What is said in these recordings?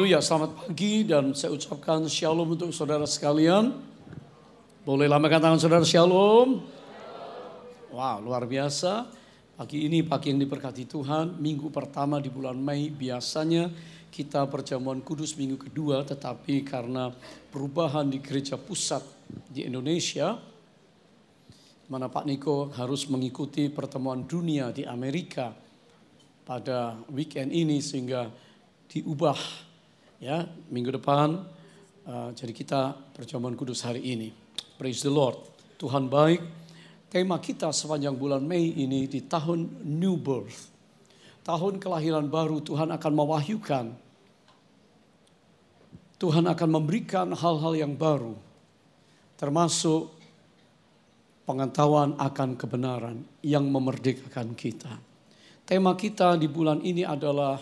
Haleluya, selamat pagi dan saya ucapkan shalom untuk saudara sekalian. Boleh lambaikan tangan saudara shalom. Wow, luar biasa. Pagi ini pagi yang diberkati Tuhan, minggu pertama di bulan Mei biasanya kita perjamuan kudus minggu kedua tetapi karena perubahan di gereja pusat di Indonesia mana Pak Niko harus mengikuti pertemuan dunia di Amerika pada weekend ini sehingga diubah ya minggu depan. Uh, jadi kita perjamuan kudus hari ini. Praise the Lord. Tuhan baik. Tema kita sepanjang bulan Mei ini di tahun New Birth. Tahun kelahiran baru Tuhan akan mewahyukan. Tuhan akan memberikan hal-hal yang baru. Termasuk pengetahuan akan kebenaran yang memerdekakan kita. Tema kita di bulan ini adalah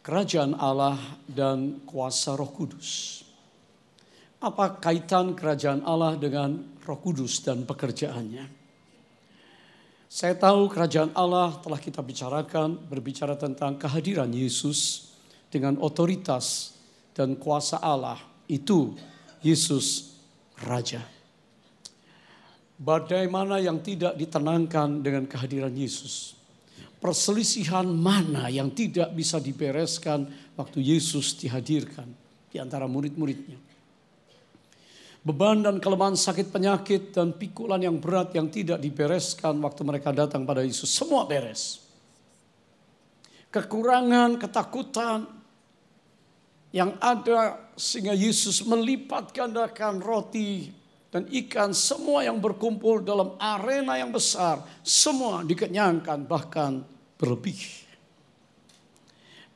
kerajaan Allah dan kuasa Roh Kudus. Apa kaitan kerajaan Allah dengan Roh Kudus dan pekerjaannya? Saya tahu kerajaan Allah telah kita bicarakan, berbicara tentang kehadiran Yesus dengan otoritas dan kuasa Allah. Itu Yesus Raja. Badai mana yang tidak ditenangkan dengan kehadiran Yesus? Perselisihan mana yang tidak bisa dibereskan waktu Yesus dihadirkan di antara murid-muridnya. Beban dan kelemahan sakit penyakit dan pikulan yang berat yang tidak dibereskan waktu mereka datang pada Yesus. Semua beres. Kekurangan, ketakutan yang ada sehingga Yesus melipat gandakan roti dan ikan semua yang berkumpul dalam arena yang besar semua dikenyangkan bahkan berlebih.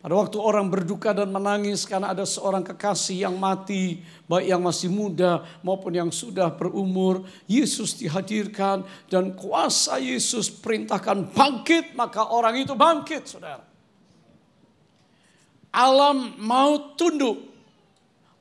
Pada waktu orang berduka dan menangis karena ada seorang kekasih yang mati, baik yang masih muda maupun yang sudah berumur, Yesus dihadirkan dan kuasa Yesus perintahkan bangkit, maka orang itu bangkit, saudara. Alam mau tunduk,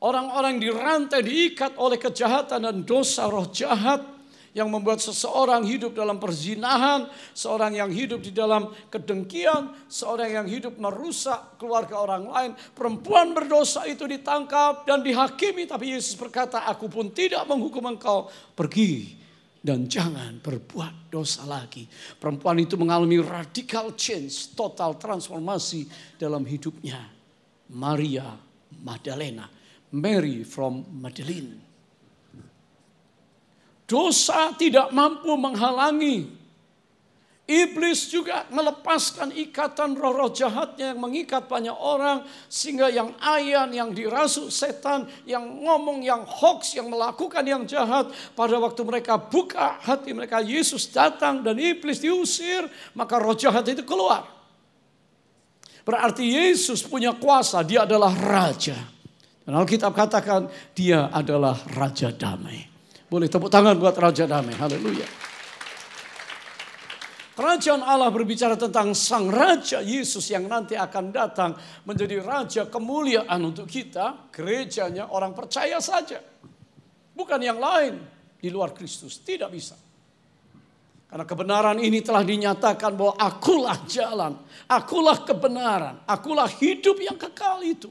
Orang-orang dirantai, diikat oleh kejahatan dan dosa roh jahat yang membuat seseorang hidup dalam perzinahan, seorang yang hidup di dalam kedengkian, seorang yang hidup merusak keluarga orang lain. Perempuan berdosa itu ditangkap dan dihakimi, tapi Yesus berkata, "Aku pun tidak menghukum engkau. Pergi dan jangan berbuat dosa lagi." Perempuan itu mengalami radical change, total transformasi dalam hidupnya. Maria Magdalena Mary from Magdalene. Dosa tidak mampu menghalangi. Iblis juga melepaskan ikatan roh-roh jahatnya yang mengikat banyak orang. Sehingga yang ayan, yang dirasuk setan, yang ngomong yang hoax, yang melakukan yang jahat. Pada waktu mereka buka hati mereka, Yesus datang dan iblis diusir. Maka roh jahat itu keluar. Berarti Yesus punya kuasa, dia adalah raja. Dan Alkitab katakan dia adalah Raja Damai. Boleh tepuk tangan buat Raja Damai. Haleluya. Kerajaan Allah berbicara tentang Sang Raja Yesus yang nanti akan datang menjadi Raja kemuliaan untuk kita. Gerejanya orang percaya saja. Bukan yang lain di luar Kristus. Tidak bisa. Karena kebenaran ini telah dinyatakan bahwa akulah jalan, akulah kebenaran, akulah hidup yang kekal itu.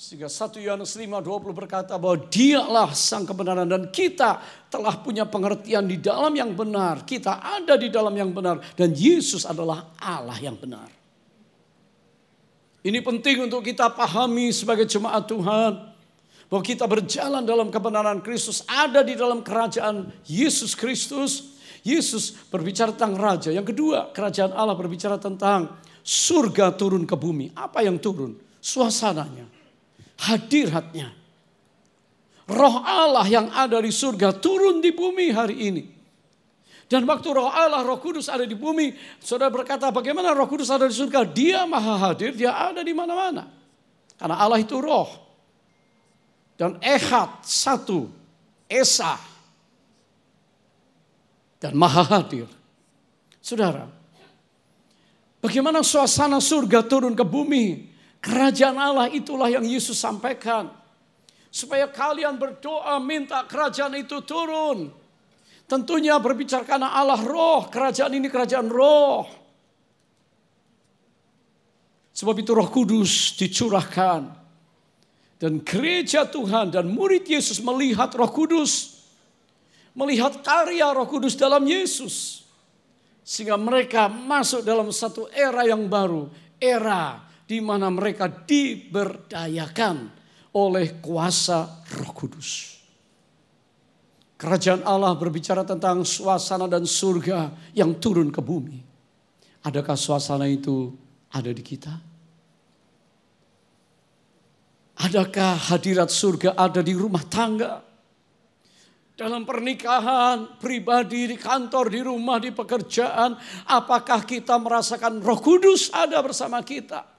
Sehingga 1 Yohanes 5, 20 berkata bahwa dialah sang kebenaran dan kita telah punya pengertian di dalam yang benar. Kita ada di dalam yang benar dan Yesus adalah Allah yang benar. Ini penting untuk kita pahami sebagai jemaat Tuhan. Bahwa kita berjalan dalam kebenaran Kristus, ada di dalam kerajaan Yesus Kristus. Yesus berbicara tentang raja. Yang kedua, kerajaan Allah berbicara tentang surga turun ke bumi. Apa yang turun? Suasananya hadiratnya. Roh Allah yang ada di surga turun di bumi hari ini. Dan waktu roh Allah, roh kudus ada di bumi. Saudara berkata bagaimana roh kudus ada di surga? Dia maha hadir, dia ada di mana-mana. Karena Allah itu roh. Dan ehad satu, esa. Dan maha hadir. Saudara, bagaimana suasana surga turun ke bumi? Kerajaan Allah itulah yang Yesus sampaikan. Supaya kalian berdoa minta kerajaan itu turun. Tentunya berbicara karena Allah roh. Kerajaan ini kerajaan roh. Sebab itu roh kudus dicurahkan. Dan gereja Tuhan dan murid Yesus melihat roh kudus. Melihat karya roh kudus dalam Yesus. Sehingga mereka masuk dalam satu era yang baru. Era di mana mereka diberdayakan oleh kuasa roh kudus. Kerajaan Allah berbicara tentang suasana dan surga yang turun ke bumi. Adakah suasana itu ada di kita? Adakah hadirat surga ada di rumah tangga? Dalam pernikahan, pribadi, di kantor, di rumah, di pekerjaan. Apakah kita merasakan roh kudus ada bersama kita?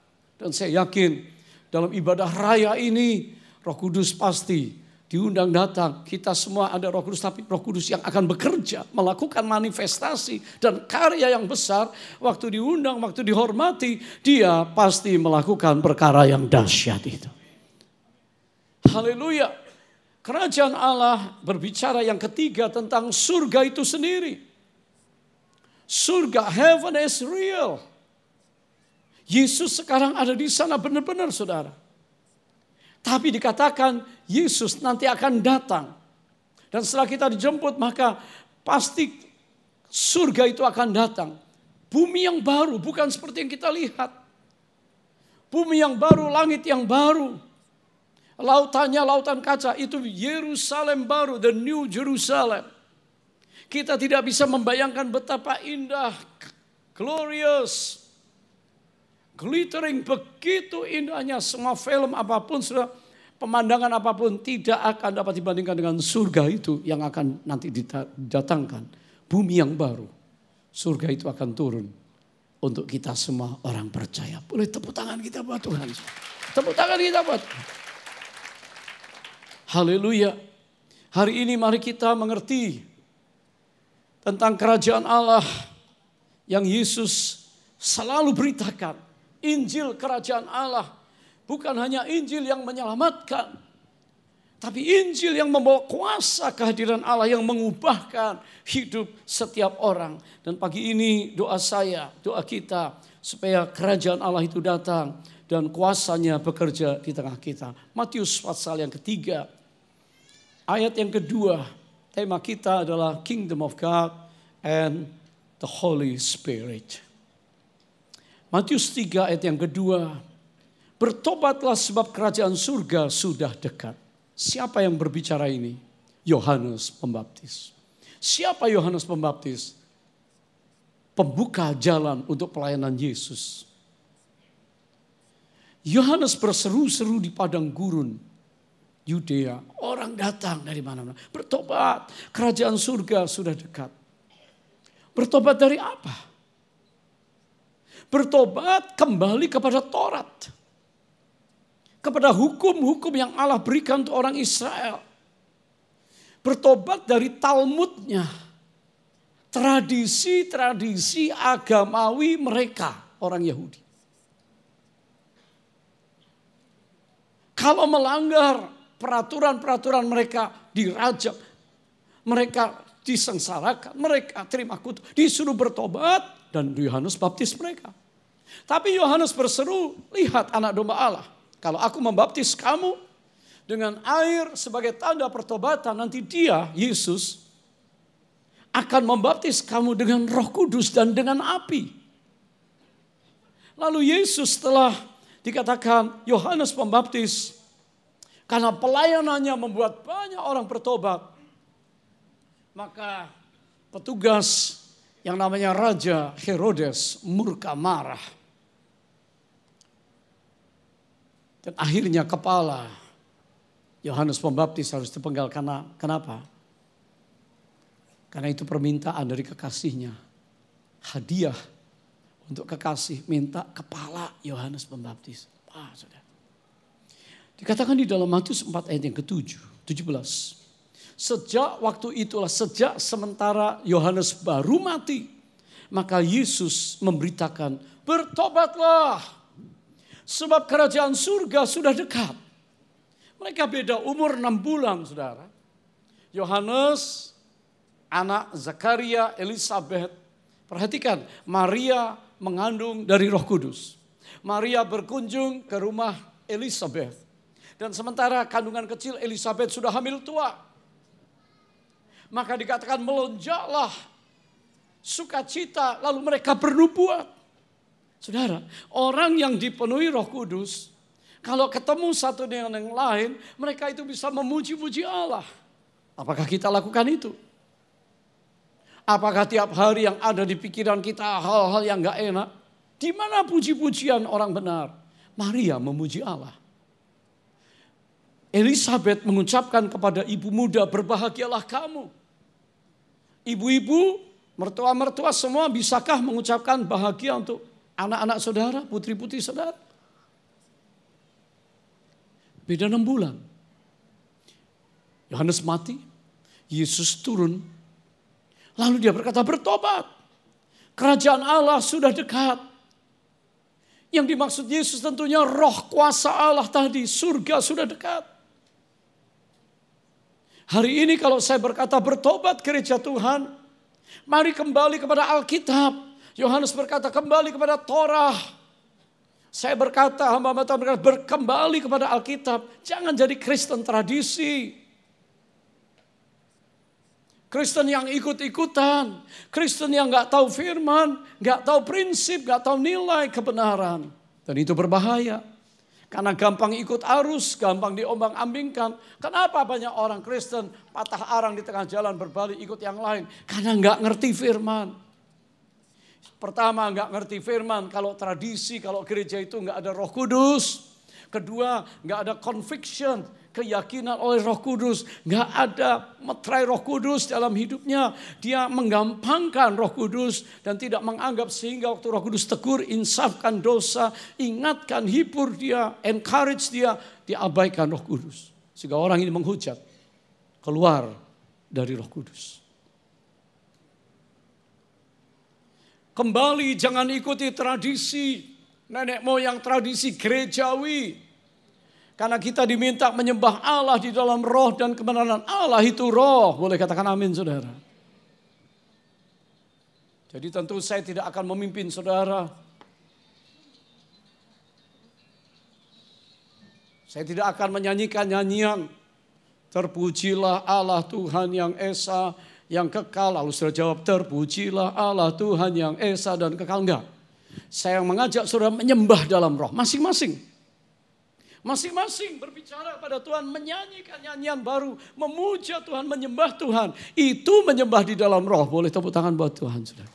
Dan saya yakin dalam ibadah raya ini roh kudus pasti diundang datang. Kita semua ada roh kudus tapi roh kudus yang akan bekerja. Melakukan manifestasi dan karya yang besar. Waktu diundang, waktu dihormati. Dia pasti melakukan perkara yang dahsyat itu. Haleluya. Kerajaan Allah berbicara yang ketiga tentang surga itu sendiri. Surga, heaven is real. Yesus sekarang ada di sana benar-benar saudara. Tapi dikatakan Yesus nanti akan datang. Dan setelah kita dijemput maka pasti surga itu akan datang. Bumi yang baru bukan seperti yang kita lihat. Bumi yang baru, langit yang baru. Lautannya lautan kaca itu Yerusalem baru, the new Jerusalem. Kita tidak bisa membayangkan betapa indah, glorious, glittering, begitu indahnya semua film apa pun sudah pemandangan apa pun tidak akan dapat dibandingkan dengan surga itu yang akan nanti didatangkan. Bumi yang baru. Surga itu akan turun untuk kita semua orang percaya. Boleh tepuk tangan kita buat Tuhan. Tepuk tangan kita buat. Haleluya. Hari ini mari kita mengerti tentang kerajaan Allah yang Yesus selalu beritakan. Injil kerajaan Allah bukan hanya Injil yang menyelamatkan, tapi Injil yang membawa kuasa kehadiran Allah yang mengubahkan hidup setiap orang. Dan pagi ini doa saya, doa kita supaya kerajaan Allah itu datang dan kuasanya bekerja di tengah kita. Matius pasal yang ketiga Ayat yang kedua, tema kita adalah Kingdom of God and the Holy Spirit. Matius 3 ayat yang kedua, bertobatlah sebab kerajaan surga sudah dekat. Siapa yang berbicara ini? Yohanes Pembaptis. Siapa Yohanes Pembaptis? Pembuka jalan untuk pelayanan Yesus. Yohanes berseru-seru di padang gurun Yudea. Orang datang dari mana-mana. Bertobat. Kerajaan surga sudah dekat. Bertobat dari apa? Bertobat kembali kepada Taurat. Kepada hukum-hukum yang Allah berikan untuk orang Israel. Bertobat dari Talmudnya. Tradisi-tradisi agamawi mereka, orang Yahudi. Kalau melanggar peraturan-peraturan mereka dirajam. Mereka disengsarakan, mereka terima kutuk, disuruh bertobat dan Yohanes baptis mereka. Tapi Yohanes berseru, lihat anak domba Allah. Kalau aku membaptis kamu dengan air sebagai tanda pertobatan, nanti dia, Yesus, akan membaptis kamu dengan roh kudus dan dengan api. Lalu Yesus setelah dikatakan Yohanes pembaptis karena pelayanannya membuat banyak orang bertobat. Maka petugas yang namanya Raja Herodes murka marah. Dan akhirnya kepala Yohanes Pembaptis harus dipenggal karena kenapa? Karena itu permintaan dari kekasihnya. Hadiah untuk kekasih minta kepala Yohanes Pembaptis. Ah, sudah. Dikatakan di dalam Matius 4 ayat yang ke-7, 17. Sejak waktu itulah, sejak sementara Yohanes baru mati, maka Yesus memberitakan, bertobatlah, sebab kerajaan surga sudah dekat. Mereka beda umur 6 bulan, saudara. Yohanes, anak Zakaria, Elizabeth. Perhatikan, Maria mengandung dari roh kudus. Maria berkunjung ke rumah Elizabeth. Dan sementara kandungan kecil Elizabeth sudah hamil tua. Maka dikatakan melonjaklah sukacita lalu mereka bernubuat. Saudara, orang yang dipenuhi roh kudus, kalau ketemu satu dengan yang lain, mereka itu bisa memuji-puji Allah. Apakah kita lakukan itu? Apakah tiap hari yang ada di pikiran kita hal-hal yang gak enak? Di mana puji-pujian orang benar? Maria memuji Allah. Elizabeth mengucapkan kepada ibu muda, berbahagialah kamu. Ibu-ibu, mertua-mertua semua bisakah mengucapkan bahagia untuk anak-anak saudara, putri-putri saudara? Beda enam bulan. Yohanes mati, Yesus turun Lalu dia berkata bertobat. Kerajaan Allah sudah dekat. Yang dimaksud Yesus tentunya roh kuasa Allah tadi, surga sudah dekat. Hari ini kalau saya berkata bertobat gereja Tuhan, mari kembali kepada Alkitab. Yohanes berkata kembali kepada Torah. Saya berkata, hamba-hamba Tuhan berkata berkembali kepada Alkitab. Jangan jadi Kristen tradisi. Kristen yang ikut-ikutan, Kristen yang nggak tahu firman, nggak tahu prinsip, nggak tahu nilai kebenaran. Dan itu berbahaya. Karena gampang ikut arus, gampang diombang-ambingkan. Kenapa banyak orang Kristen patah arang di tengah jalan berbalik ikut yang lain? Karena nggak ngerti firman. Pertama nggak ngerti firman, kalau tradisi, kalau gereja itu nggak ada roh kudus. Kedua nggak ada conviction, keyakinan oleh Roh Kudus, nggak ada metrai Roh Kudus dalam hidupnya. Dia menggampangkan Roh Kudus dan tidak menganggap sehingga waktu Roh Kudus tegur, insafkan dosa, ingatkan, hibur dia, encourage dia, diabaikan Roh Kudus. Sehingga orang ini menghujat keluar dari Roh Kudus. Kembali jangan ikuti tradisi nenek moyang tradisi gerejawi karena kita diminta menyembah Allah di dalam roh dan kebenaran Allah itu roh. Boleh katakan amin saudara. Jadi tentu saya tidak akan memimpin saudara. Saya tidak akan menyanyikan nyanyian. Terpujilah Allah Tuhan yang Esa, yang kekal. Lalu saudara jawab, terpujilah Allah Tuhan yang Esa dan kekal. Enggak. Saya mengajak saudara menyembah dalam roh. Masing-masing. Masing-masing berbicara pada Tuhan, menyanyikan nyanyian baru, memuja Tuhan, menyembah Tuhan. Itu menyembah di dalam roh. Boleh tepuk tangan buat Tuhan, saudara.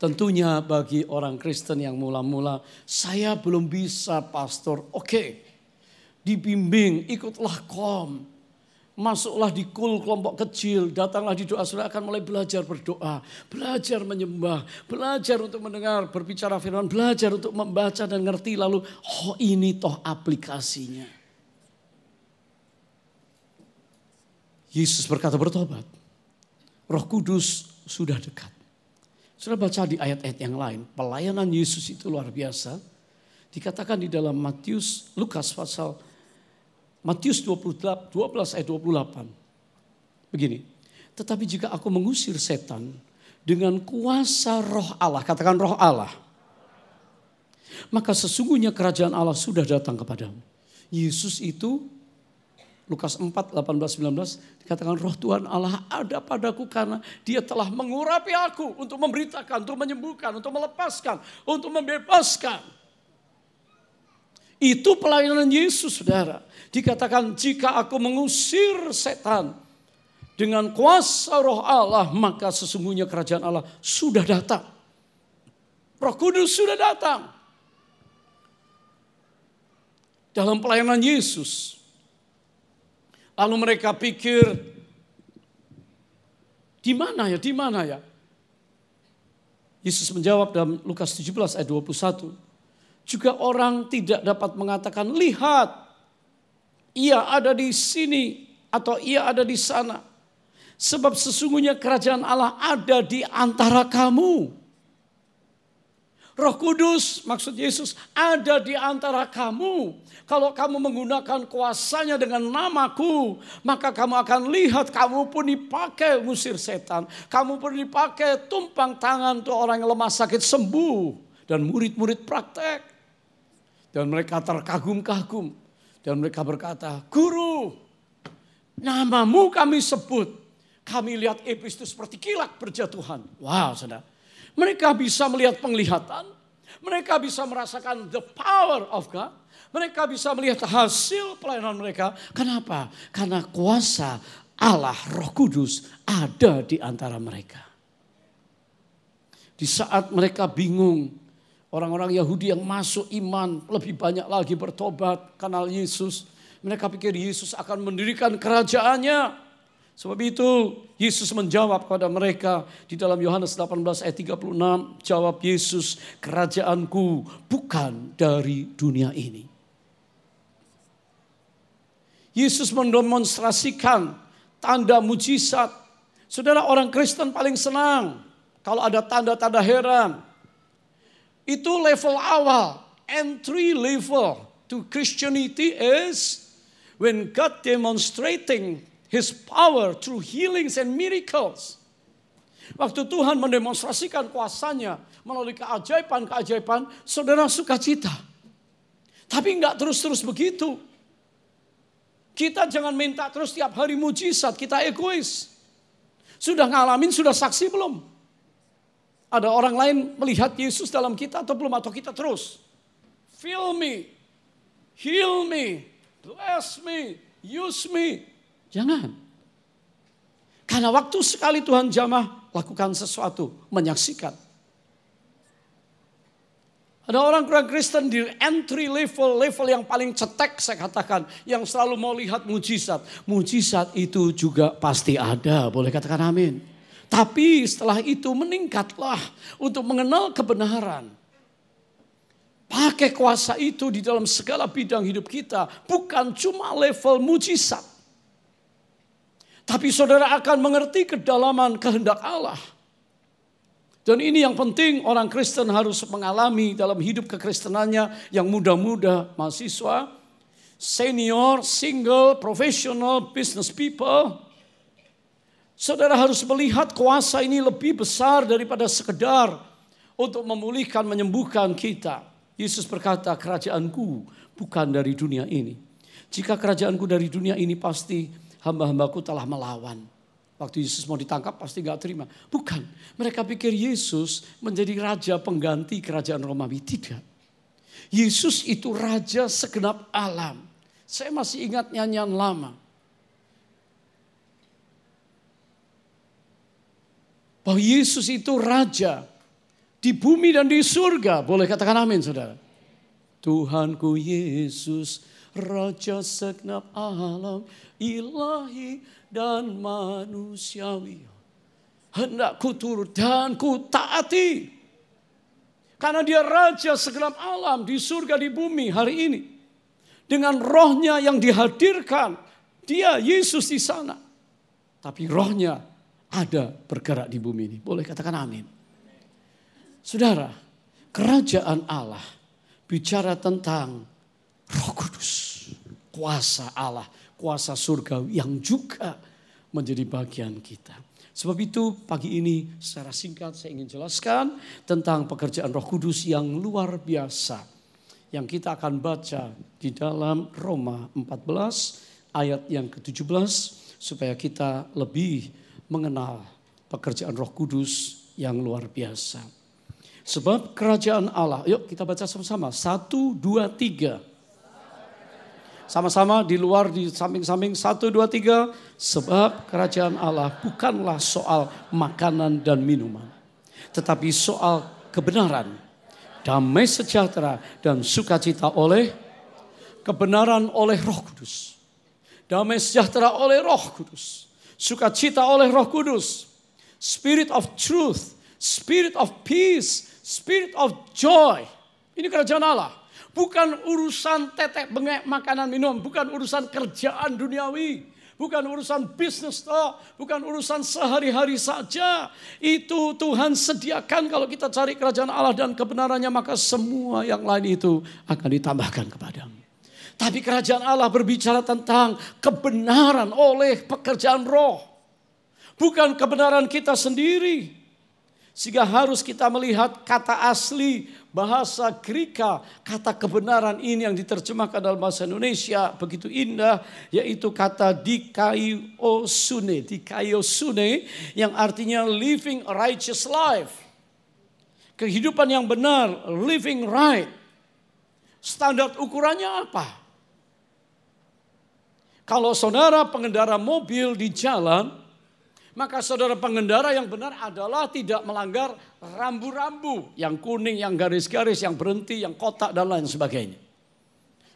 Tentunya bagi orang Kristen yang mula-mula, saya belum bisa pastor. Oke, dibimbing, ikutlah kom. Masuklah di kul kelompok kecil, datanglah di doa, saudara akan mulai belajar berdoa, belajar menyembah, belajar untuk mendengar, berbicara firman, belajar untuk membaca dan ngerti lalu, oh ini toh aplikasinya. Yesus berkata bertobat, roh kudus sudah dekat. Sudah baca di ayat-ayat yang lain, pelayanan Yesus itu luar biasa. Dikatakan di dalam Matius, Lukas pasal Matius 12 ayat 28. Begini, tetapi jika aku mengusir setan dengan kuasa roh Allah, katakan roh Allah. Maka sesungguhnya kerajaan Allah sudah datang kepadamu. Yesus itu Lukas 4, 18, 19 dikatakan roh Tuhan Allah ada padaku karena dia telah mengurapi aku untuk memberitakan, untuk menyembuhkan, untuk melepaskan, untuk membebaskan. Itu pelayanan Yesus saudara. Dikatakan jika aku mengusir setan dengan kuasa roh Allah maka sesungguhnya kerajaan Allah sudah datang. Roh Kudus sudah datang. Dalam pelayanan Yesus. Lalu mereka pikir di mana ya, di mana ya? Yesus menjawab dalam Lukas 17 ayat 21 juga orang tidak dapat mengatakan, lihat, ia ada di sini atau ia ada di sana. Sebab sesungguhnya kerajaan Allah ada di antara kamu. Roh Kudus, maksud Yesus, ada di antara kamu. Kalau kamu menggunakan kuasanya dengan namaku, maka kamu akan lihat kamu pun dipakai musir setan. Kamu pun dipakai tumpang tangan tuh orang yang lemah sakit sembuh. Dan murid-murid praktek. Dan mereka terkagum-kagum. Dan mereka berkata, Guru, namamu kami sebut. Kami lihat iblis itu seperti kilat berjatuhan. Wow, saudara. Mereka bisa melihat penglihatan. Mereka bisa merasakan the power of God. Mereka bisa melihat hasil pelayanan mereka. Kenapa? Karena kuasa Allah Roh Kudus ada di antara mereka. Di saat mereka bingung, orang-orang Yahudi yang masuk iman lebih banyak lagi bertobat kenal Yesus. Mereka pikir Yesus akan mendirikan kerajaannya. Sebab itu Yesus menjawab kepada mereka di dalam Yohanes 18 ayat 36. Jawab Yesus, kerajaanku bukan dari dunia ini. Yesus mendemonstrasikan tanda mujizat. Saudara orang Kristen paling senang kalau ada tanda-tanda heran. Itu level awal, entry level to Christianity is when God demonstrating His power through healings and miracles. Waktu Tuhan mendemonstrasikan kuasanya melalui keajaiban-keajaiban, saudara sukacita. Tapi enggak terus-terus begitu. Kita jangan minta terus tiap hari mujizat, kita egois. Sudah ngalamin, sudah saksi belum? Ada orang lain melihat Yesus dalam kita atau belum? Atau kita terus? Fill me, heal me, bless me, use me. Jangan. Karena waktu sekali Tuhan jamah, lakukan sesuatu, menyaksikan. Ada orang kurang Kristen di entry level, level yang paling cetek saya katakan. Yang selalu mau lihat mujizat. Mujizat itu juga pasti ada, boleh katakan amin. Tapi setelah itu meningkatlah untuk mengenal kebenaran. Pakai kuasa itu di dalam segala bidang hidup kita. Bukan cuma level mujizat. Tapi saudara akan mengerti kedalaman kehendak Allah. Dan ini yang penting orang Kristen harus mengalami dalam hidup kekristenannya yang muda-muda, mahasiswa, senior, single, professional, business people. Saudara harus melihat kuasa ini lebih besar daripada sekedar untuk memulihkan, menyembuhkan kita. Yesus berkata, kerajaanku bukan dari dunia ini. Jika kerajaanku dari dunia ini pasti hamba-hambaku telah melawan. Waktu Yesus mau ditangkap pasti gak terima. Bukan, mereka pikir Yesus menjadi raja pengganti kerajaan Romawi. Tidak. Yesus itu raja segenap alam. Saya masih ingat nyanyian lama. Bahwa Yesus itu raja di bumi dan di surga. Boleh katakan amin saudara. Tuhanku Yesus Raja segenap alam ilahi dan manusiawi. Hendak ku dan ku taati. Karena dia raja segenap alam di surga di bumi hari ini. Dengan rohnya yang dihadirkan. Dia Yesus di sana. Tapi rohnya ada bergerak di bumi ini. Boleh katakan amin. Saudara, kerajaan Allah bicara tentang Roh Kudus, kuasa Allah, kuasa surga yang juga menjadi bagian kita. Sebab itu pagi ini secara singkat saya ingin jelaskan tentang pekerjaan Roh Kudus yang luar biasa. Yang kita akan baca di dalam Roma 14 ayat yang ke-17 supaya kita lebih mengenal pekerjaan Roh Kudus yang luar biasa. Sebab kerajaan Allah, yuk kita baca sama-sama. Satu, dua, tiga. Sama-sama di luar di samping-samping satu dua tiga. Sebab kerajaan Allah bukanlah soal makanan dan minuman. Tetapi soal kebenaran, damai sejahtera dan sukacita oleh kebenaran oleh roh kudus. Damai sejahtera oleh roh kudus. Sukacita oleh roh kudus. Spirit of truth. Spirit of peace. Spirit of joy. Ini kerajaan Allah. Bukan urusan tetek bengek makanan minum. Bukan urusan kerjaan duniawi. bukan urusan bisnis toh, bukan urusan sehari-hari saja. Itu Tuhan sediakan kalau kita cari kerajaan Allah dan kebenarannya maka semua yang lain itu akan ditambahkan kepadamu. Tapi kerajaan Allah berbicara tentang kebenaran oleh pekerjaan roh. Bukan kebenaran kita sendiri. Sehingga harus kita melihat kata asli bahasa Greka, kata kebenaran ini yang diterjemahkan dalam bahasa Indonesia begitu indah, yaitu kata dikaiosune, dikaiosune yang artinya living righteous life. Kehidupan yang benar, living right. Standar ukurannya apa? Kalau saudara pengendara mobil di jalan, maka saudara pengendara yang benar adalah tidak melanggar rambu-rambu. Yang kuning, yang garis-garis, yang berhenti, yang kotak dan lain sebagainya.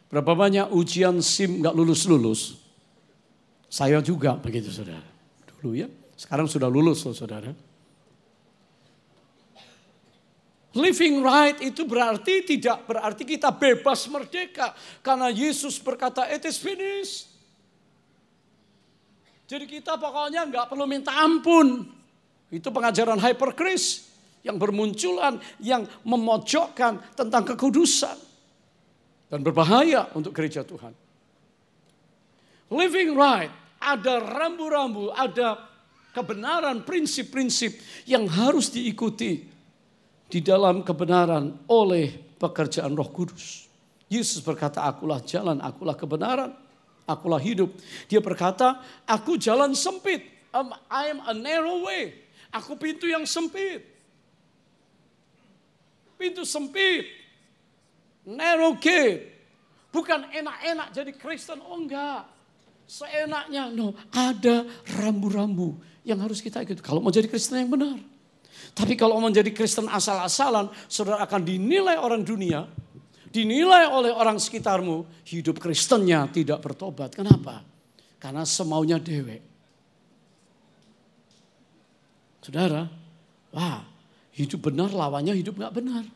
Berapa banyak ujian SIM gak lulus-lulus? Saya juga begitu saudara. Dulu ya, sekarang sudah lulus loh saudara. Living right itu berarti tidak berarti kita bebas merdeka. Karena Yesus berkata, it is finished. Jadi kita pokoknya nggak perlu minta ampun. Itu pengajaran hyperkris yang bermunculan, yang memojokkan tentang kekudusan. Dan berbahaya untuk gereja Tuhan. Living right, ada rambu-rambu, ada kebenaran, prinsip-prinsip yang harus diikuti di dalam kebenaran oleh pekerjaan roh kudus. Yesus berkata, akulah jalan, akulah kebenaran akulah hidup. Dia berkata, aku jalan sempit. Um, I am a narrow way. Aku pintu yang sempit. Pintu sempit. Narrow gate. Bukan enak-enak jadi Kristen. Oh enggak. Seenaknya. No, ada rambu-rambu yang harus kita ikuti. Kalau mau jadi Kristen yang benar. Tapi kalau mau menjadi Kristen asal-asalan, saudara akan dinilai orang dunia dinilai oleh orang sekitarmu, hidup Kristennya tidak bertobat. Kenapa? Karena semaunya dewek. Saudara, wah hidup benar lawannya hidup gak benar.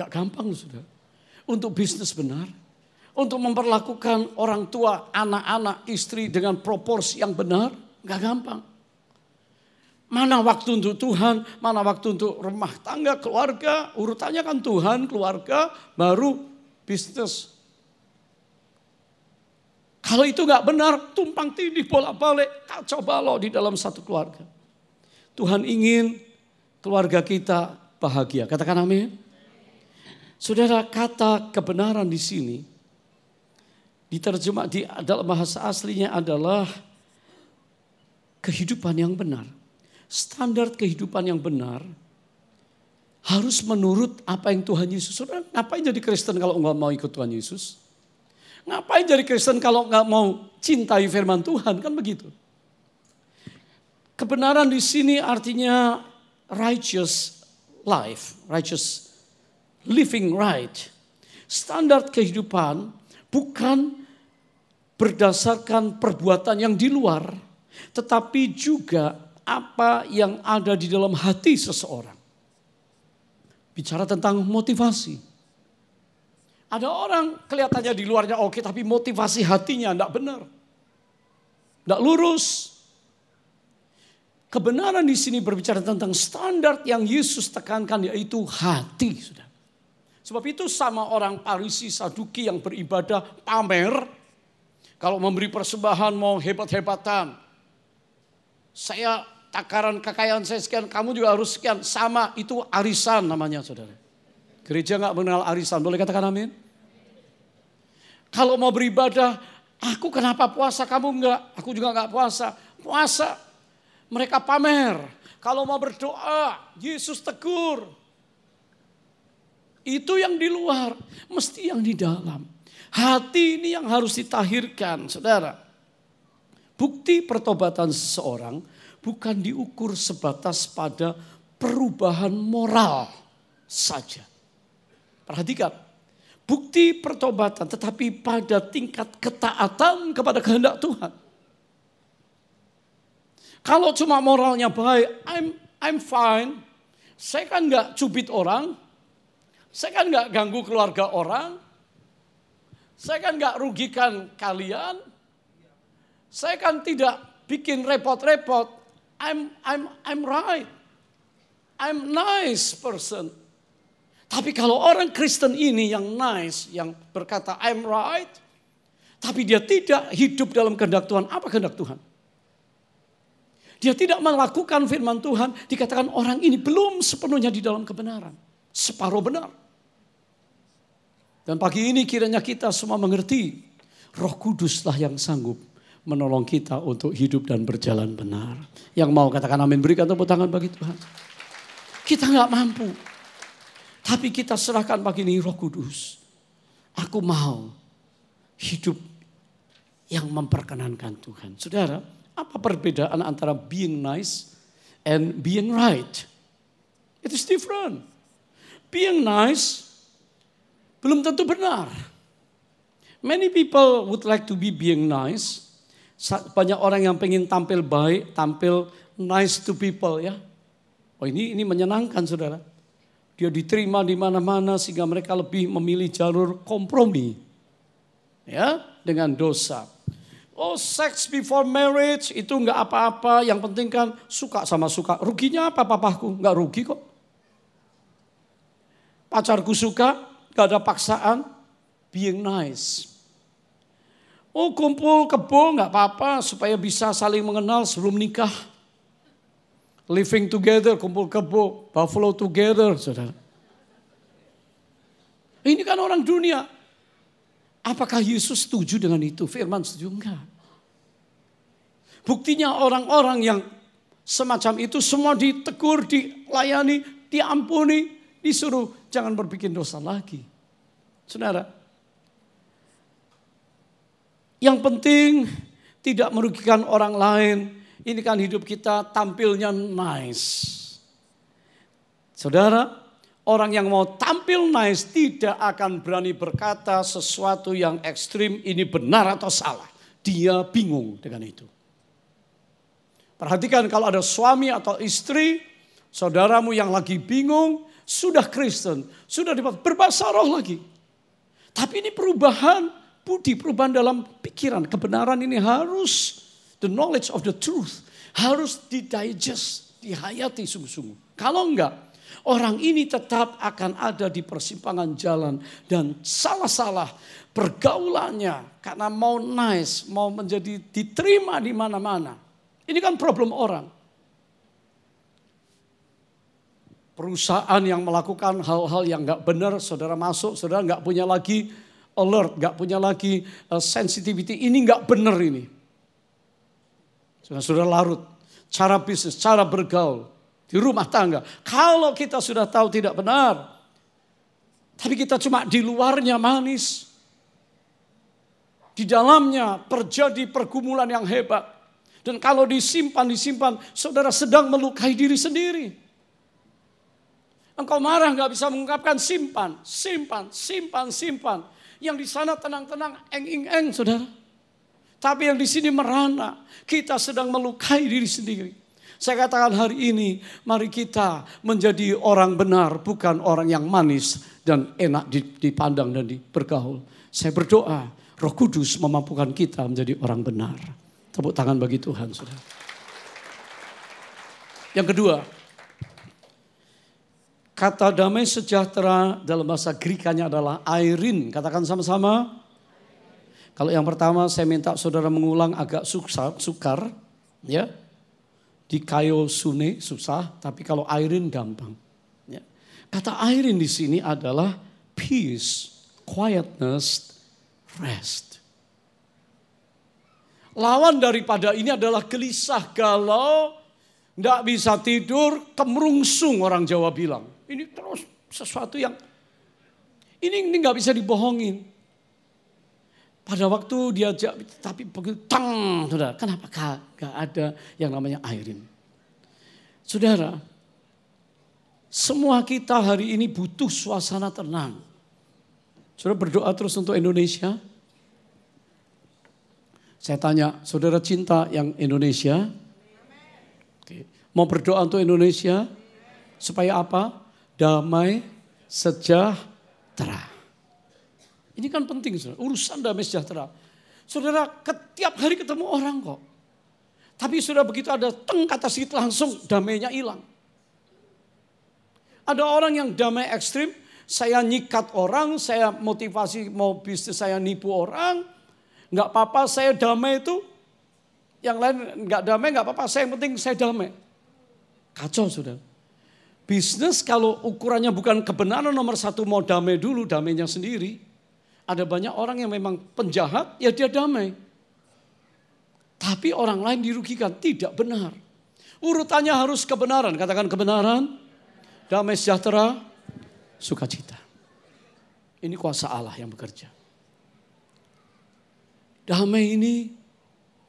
Gak gampang saudara. Untuk bisnis benar, untuk memperlakukan orang tua, anak-anak, istri dengan proporsi yang benar, gak gampang. Mana waktu untuk Tuhan, mana waktu untuk rumah tangga, keluarga. Urutannya kan Tuhan, keluarga, baru bisnis. Kalau itu nggak benar, tumpang tindih bolak-balik, kacau balau di dalam satu keluarga. Tuhan ingin keluarga kita bahagia. Katakan amin. Saudara, kata kebenaran di sini diterjemah di dalam bahasa aslinya adalah kehidupan yang benar standar kehidupan yang benar harus menurut apa yang Tuhan Yesus. Saudara, ngapain jadi Kristen kalau nggak mau ikut Tuhan Yesus? Ngapain jadi Kristen kalau nggak mau cintai firman Tuhan? Kan begitu. Kebenaran di sini artinya righteous life, righteous living right. Standar kehidupan bukan berdasarkan perbuatan yang di luar, tetapi juga apa yang ada di dalam hati seseorang. Bicara tentang motivasi. Ada orang kelihatannya di luarnya oke, tapi motivasi hatinya tidak benar. Tidak lurus. Kebenaran di sini berbicara tentang standar yang Yesus tekankan yaitu hati. Sudah. Sebab itu sama orang Parisi Saduki yang beribadah pamer. Kalau memberi persembahan mau hebat-hebatan. Saya takaran kekayaan saya sekian, kamu juga harus sekian. Sama, itu arisan namanya saudara. Gereja nggak mengenal arisan, boleh katakan amin? Kalau mau beribadah, aku kenapa puasa, kamu enggak? Aku juga enggak puasa. Puasa, mereka pamer. Kalau mau berdoa, Yesus tegur. Itu yang di luar, mesti yang di dalam. Hati ini yang harus ditahirkan, saudara. Bukti pertobatan seseorang bukan diukur sebatas pada perubahan moral saja. Perhatikan, bukti pertobatan tetapi pada tingkat ketaatan kepada kehendak Tuhan. Kalau cuma moralnya baik, I'm I'm fine. Saya kan nggak cubit orang, saya kan nggak ganggu keluarga orang, saya kan nggak rugikan kalian, Saya kan tidak bikin repot-repot. I'm I'm I'm right. I'm nice person. Tapi kalau orang Kristen ini yang nice, yang berkata I'm right, tapi dia tidak hidup dalam kehendak Tuhan, apa kehendak Tuhan? Dia tidak melakukan firman Tuhan, dikatakan orang ini belum sepenuhnya di dalam kebenaran. Separuh benar. Dan pagi ini kiranya kita semua mengerti, roh kuduslah yang sanggup menolong kita untuk hidup dan berjalan benar. Yang mau katakan amin, berikan tepuk tangan bagi Tuhan. Kita nggak mampu. Tapi kita serahkan pagi ini roh kudus. Aku mau hidup yang memperkenankan Tuhan. Saudara, apa perbedaan antara being nice and being right? It is different. Being nice belum tentu benar. Many people would like to be being nice. Banyak orang yang pengen tampil baik, tampil nice to people ya. Oh ini ini menyenangkan saudara. Dia diterima di mana-mana sehingga mereka lebih memilih jalur kompromi. Ya, dengan dosa. Oh sex before marriage itu nggak apa-apa. Yang penting kan suka sama suka. Ruginya apa papaku? Nggak rugi kok. Pacarku suka, nggak ada paksaan. Being nice. Oh kumpul kebo nggak apa-apa supaya bisa saling mengenal sebelum nikah. Living together, kumpul kebo, buffalo together, saudara. Ini kan orang dunia. Apakah Yesus setuju dengan itu? Firman setuju enggak? Buktinya orang-orang yang semacam itu semua ditegur, dilayani, diampuni, disuruh jangan berbikin dosa lagi. Saudara, yang penting tidak merugikan orang lain. Ini kan hidup kita tampilnya nice. Saudara, Orang yang mau tampil nice tidak akan berani berkata sesuatu yang ekstrim ini benar atau salah. Dia bingung dengan itu. Perhatikan kalau ada suami atau istri, saudaramu yang lagi bingung, sudah Kristen, sudah berbahasa roh lagi. Tapi ini perubahan budi, perubahan dalam pikiran. Kebenaran ini harus, the knowledge of the truth, harus didigest, dihayati sungguh-sungguh. Kalau enggak, Orang ini tetap akan ada di persimpangan jalan dan salah-salah pergaulannya karena mau nice, mau menjadi diterima di mana-mana. Ini kan problem orang. Perusahaan yang melakukan hal-hal yang nggak benar, saudara masuk, saudara nggak punya lagi alert, nggak punya lagi uh, sensitivity. Ini nggak benar ini. Sudah sudah larut. Cara bisnis, cara bergaul di rumah tangga. Kalau kita sudah tahu tidak benar, tapi kita cuma di luarnya manis. Di dalamnya terjadi pergumulan yang hebat. Dan kalau disimpan, disimpan, saudara sedang melukai diri sendiri. Engkau marah nggak bisa mengungkapkan simpan, simpan, simpan, simpan. Yang di sana tenang-tenang, eng-eng-eng saudara. Tapi yang di sini merana, kita sedang melukai diri sendiri. Saya katakan hari ini, mari kita menjadi orang benar, bukan orang yang manis dan enak dipandang dan dipergaul. Saya berdoa, Roh Kudus memampukan kita menjadi orang benar. Tepuk tangan bagi Tuhan, saudara. Yang kedua, kata damai sejahtera dalam bahasa Grikanya adalah airin. Katakan sama-sama. Kalau yang pertama saya minta saudara mengulang agak sukar, sukar ya di kayu sune susah, tapi kalau airin gampang. Ya. Kata airin di sini adalah peace, quietness, rest. Lawan daripada ini adalah gelisah galau, tidak bisa tidur, kemerungsung orang Jawa bilang. Ini terus sesuatu yang ini ini nggak bisa dibohongin. Pada waktu dia tapi begitu tang, saudara, kenapa gak ada yang namanya airin? Saudara, semua kita hari ini butuh suasana tenang. Saudara berdoa terus untuk Indonesia. Saya tanya, saudara cinta yang Indonesia? Mau berdoa untuk Indonesia? Supaya apa? Damai, sejahtera. Ini kan penting, saudara. urusan damai sejahtera. Saudara, setiap hari ketemu orang kok. Tapi sudah begitu ada teng kata sedikit langsung damainya hilang. Ada orang yang damai ekstrim, saya nyikat orang, saya motivasi mau bisnis saya nipu orang, nggak apa-apa saya damai itu, yang lain nggak damai nggak apa-apa, saya yang penting saya damai. Kacau sudah. Bisnis kalau ukurannya bukan kebenaran nomor satu mau damai dulu, damainya sendiri. Ada banyak orang yang memang penjahat, ya dia damai. Tapi orang lain dirugikan, tidak benar. Urutannya harus kebenaran, katakan kebenaran, damai sejahtera, sukacita. Ini kuasa Allah yang bekerja. Damai ini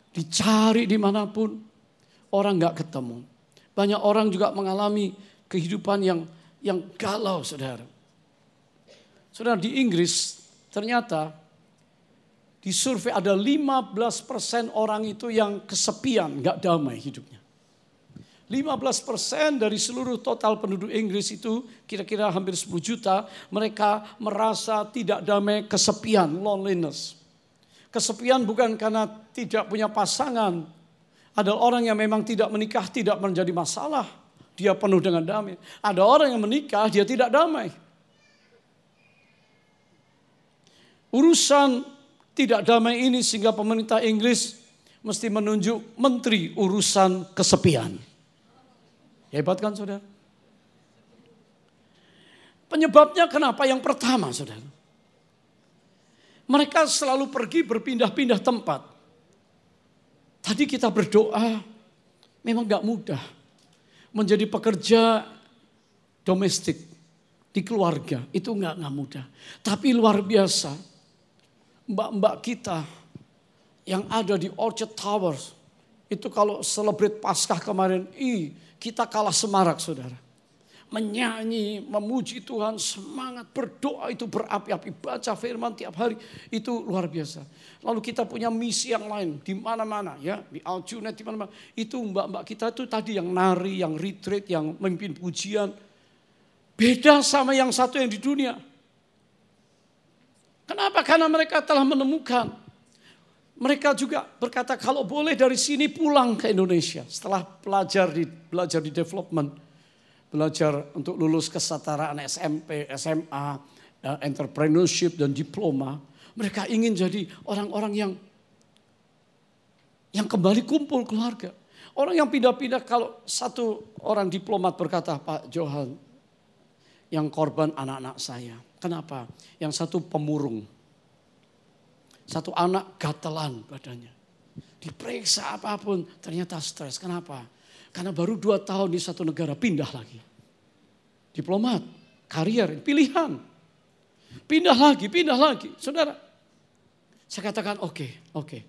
dicari di mana pun, orang nggak ketemu. Banyak orang juga mengalami kehidupan yang yang galau, saudara. Saudara di Inggris Ternyata di survei ada 15% orang itu yang kesepian, nggak damai hidupnya. 15% dari seluruh total penduduk Inggris itu kira-kira hampir 10 juta, mereka merasa tidak damai, kesepian, loneliness. Kesepian bukan karena tidak punya pasangan. Ada orang yang memang tidak menikah tidak menjadi masalah. Dia penuh dengan damai. Ada orang yang menikah dia tidak damai. Urusan tidak damai ini sehingga pemerintah Inggris mesti menunjuk menteri urusan kesepian. Hebat kan saudara? Penyebabnya kenapa? Yang pertama saudara. Mereka selalu pergi berpindah-pindah tempat. Tadi kita berdoa, memang gak mudah. Menjadi pekerja domestik di keluarga, itu gak, gak mudah. Tapi luar biasa, mbak-mbak kita yang ada di Orchard Towers. Itu kalau celebrate Paskah kemarin, ih kita kalah semarak saudara. Menyanyi, memuji Tuhan, semangat berdoa itu berapi-api. Baca firman tiap hari, itu luar biasa. Lalu kita punya misi yang lain di mana-mana ya. Di Aljunet, di mana-mana. Itu mbak-mbak kita itu tadi yang nari, yang retreat, yang memimpin pujian. Beda sama yang satu yang di dunia. Kenapa? Karena mereka telah menemukan. Mereka juga berkata kalau boleh dari sini pulang ke Indonesia. Setelah belajar di, belajar di development. Belajar untuk lulus kesetaraan SMP, SMA, eh, entrepreneurship dan diploma. Mereka ingin jadi orang-orang yang yang kembali kumpul keluarga. Orang yang pindah-pindah kalau satu orang diplomat berkata, Pak Johan, yang korban anak-anak saya. Kenapa? Yang satu pemurung. Satu anak gatelan badannya. Diperiksa apa pun ternyata stres. Kenapa? Karena baru dua tahun di satu negara pindah lagi. Diplomat, karier, pilihan. Pindah lagi, pindah lagi. Saudara, saya katakan oke, okay, oke. Okay.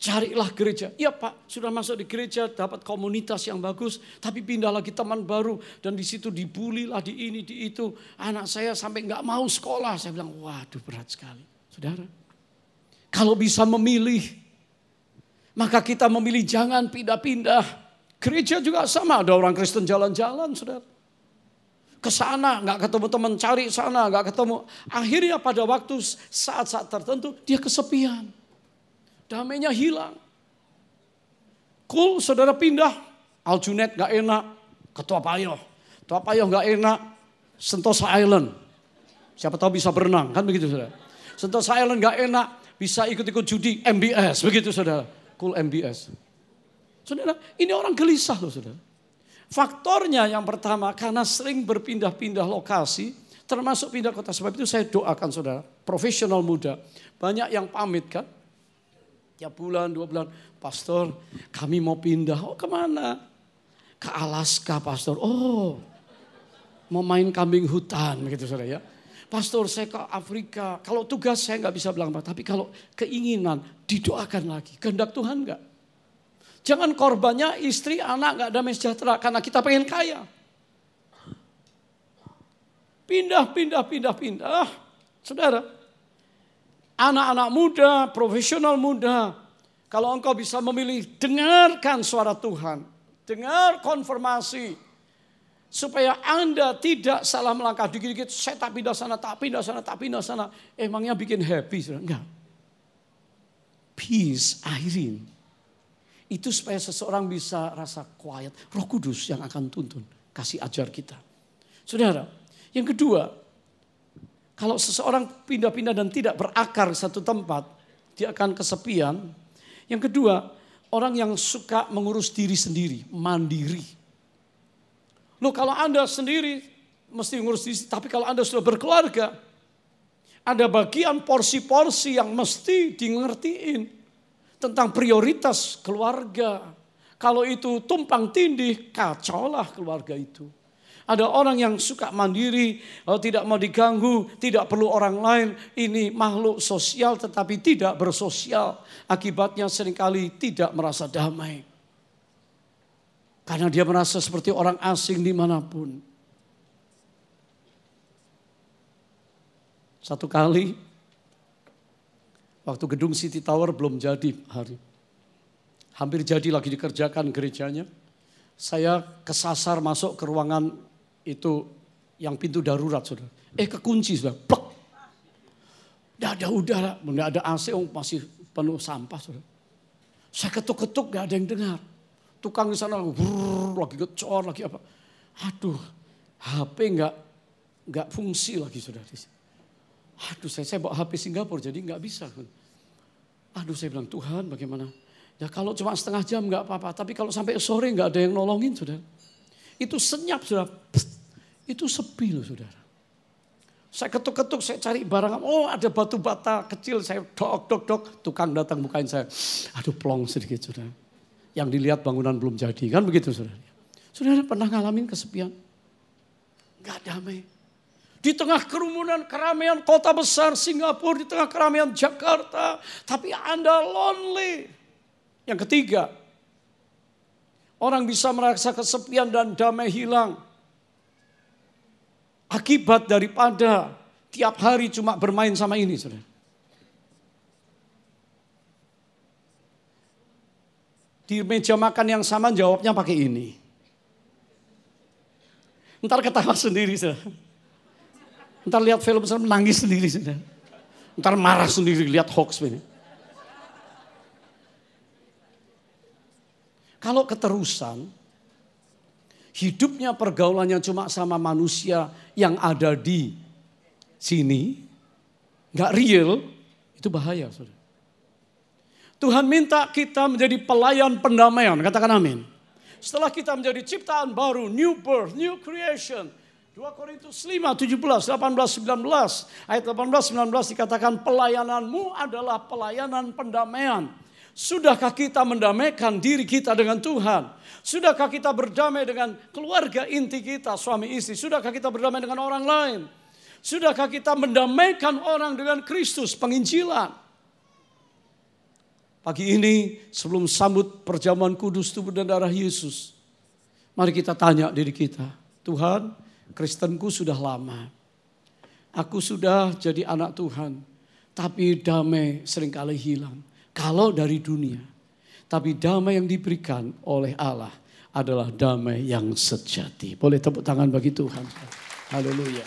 Carilah gereja. Iya Pak, sudah masuk di gereja, dapat komunitas yang bagus, tapi pindah lagi teman baru dan di situ dibully lah di ini di itu. Anak saya sampai nggak mau sekolah. Saya bilang, waduh berat sekali, saudara. Kalau bisa memilih, maka kita memilih jangan pindah-pindah. Gereja juga sama, ada orang Kristen jalan-jalan, saudara. Ke sana, nggak ketemu teman, cari sana, nggak ketemu. Akhirnya pada waktu saat-saat tertentu dia kesepian damainya hilang. Cool, saudara pindah. Aljunet gak enak, ketua payoh. Ketua payoh gak enak, Sentosa Island. Siapa tahu bisa berenang, kan begitu saudara. Sentosa Island gak enak, bisa ikut-ikut judi MBS, begitu saudara. Cool MBS. Saudara, ini orang gelisah loh saudara. Faktornya yang pertama karena sering berpindah-pindah lokasi, termasuk pindah kota. Sebab itu saya doakan saudara, profesional muda. Banyak yang pamit kan, Tiap bulan, dua bulan, pastor kami mau pindah. Oh ke mana? Ke Alaska pastor. Oh mau main kambing hutan begitu saudara ya. Pastor saya ke Afrika. Kalau tugas saya nggak bisa bilang apa. Tapi kalau keinginan didoakan lagi. Kehendak Tuhan nggak? Jangan korbannya istri, anak nggak damai sejahtera. Karena kita pengen kaya. Pindah, pindah, pindah, pindah. Saudara, anak-anak muda, profesional muda, kalau engkau bisa memilih, dengarkan suara Tuhan. Dengar konfirmasi. Supaya Anda tidak salah melangkah dikit-dikit. Saya tak pindah sana, tak pindah sana, tak pindah sana. Emangnya bikin happy? Enggak. peace, airin. Itu supaya seseorang bisa rasa quiet. Roh Kudus yang akan tuntun, kasih ajar kita. Saudara, yang kedua, kalau seseorang pindah-pindah dan tidak berakar satu tempat, dia akan kesepian. Yang kedua, orang yang suka mengurus diri sendiri, mandiri. Loh kalau Anda sendiri mesti ngurus diri, tapi kalau Anda sudah berkeluarga, ada bagian porsi-porsi yang mesti di ngertiin tentang prioritas keluarga. Kalau itu tumpang tindih, kacaulah keluarga itu. Ada orang yang suka mandiri, oh, tidak mau diganggu, tidak perlu orang lain. Ini makhluk sosial tetapi tidak bersosial. Akibatnya sering kali tidak merasa damai. Karena dia merasa seperti orang asing di mana pun. Satu kali Waktu gedung City Tower belum jadi hari. Hampir jadi lagi dikerjakan gerejanya. Saya kesasar masuk ke ruangan itu yang pintu darurat saudara. Eh kekunci sudah, plek. Tidak ada udara, tidak ada AC, oh, masih penuh sampah saudara. Saya ketuk-ketuk gak ada yang dengar. Tukang di sana brrr, lagi gecor, lagi apa. Aduh, HP nggak nggak fungsi lagi saudara. Aduh saya, saya bawa HP Singapura jadi nggak bisa. Aduh saya bilang Tuhan bagaimana? Ya kalau cuma setengah jam nggak apa-apa, tapi kalau sampai sore nggak ada yang nolongin saudara. Itu senyap saudara, itu sepi loh saudara. Saya ketuk-ketuk, saya cari barang, oh ada batu bata kecil, saya dok dok dok, tukang datang bukain saya. Aduh plong sedikit saudara. Yang dilihat bangunan belum jadi, kan begitu saudara. Saudara pernah ngalamin kesepian? Gak damai. Di tengah kerumunan keramaian kota besar Singapura, di tengah keramaian Jakarta. Tapi Anda lonely. Yang ketiga, orang bisa merasa kesepian dan damai hilang. Akibat daripada tiap hari cuma bermain sama ini. Saudara. Di meja makan yang sama jawabnya pakai ini. Ntar ketawa sendiri. Saudara. Ntar lihat film serem nangis sendiri. Ntar marah sendiri lihat hoax ini. Kalau keterusan, hidupnya pergaulannya cuma sama manusia yang ada di sini, nggak real, itu bahaya. Tuhan minta kita menjadi pelayan pendamaian, katakan amin. Setelah kita menjadi ciptaan baru, new birth, new creation, 2 Korintus 5, 17, 18, 19. Ayat 18, 19 dikatakan pelayananmu adalah pelayanan pendamaian. Sudahkah kita mendamaikan diri kita dengan Tuhan? Sudahkah kita berdamai dengan keluarga inti kita, suami istri? Sudahkah kita berdamai dengan orang lain? Sudahkah kita mendamaikan orang dengan Kristus, penginjilan? Pagi ini sebelum sambut perjamuan kudus tubuh dan darah Yesus. Mari kita tanya diri kita. Tuhan, Kristenku sudah lama. Aku sudah jadi anak Tuhan. Tapi damai sering kali hilang. Kalau dari dunia. Tapi damai yang diberikan oleh Allah adalah damai yang sejati. Boleh tepuk tangan bagi Tuhan. Haleluya.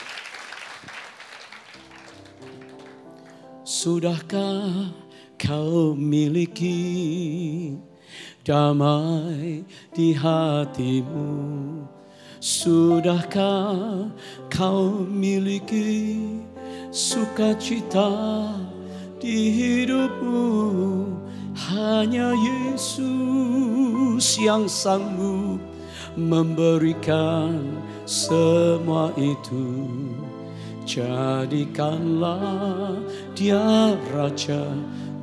Sudahkah kau miliki damai di hatimu? Sudahkah kau miliki sukacita di hidupmu? Hanya Yesus yang sanggup memberikan semua itu. Jadikanlah dia raja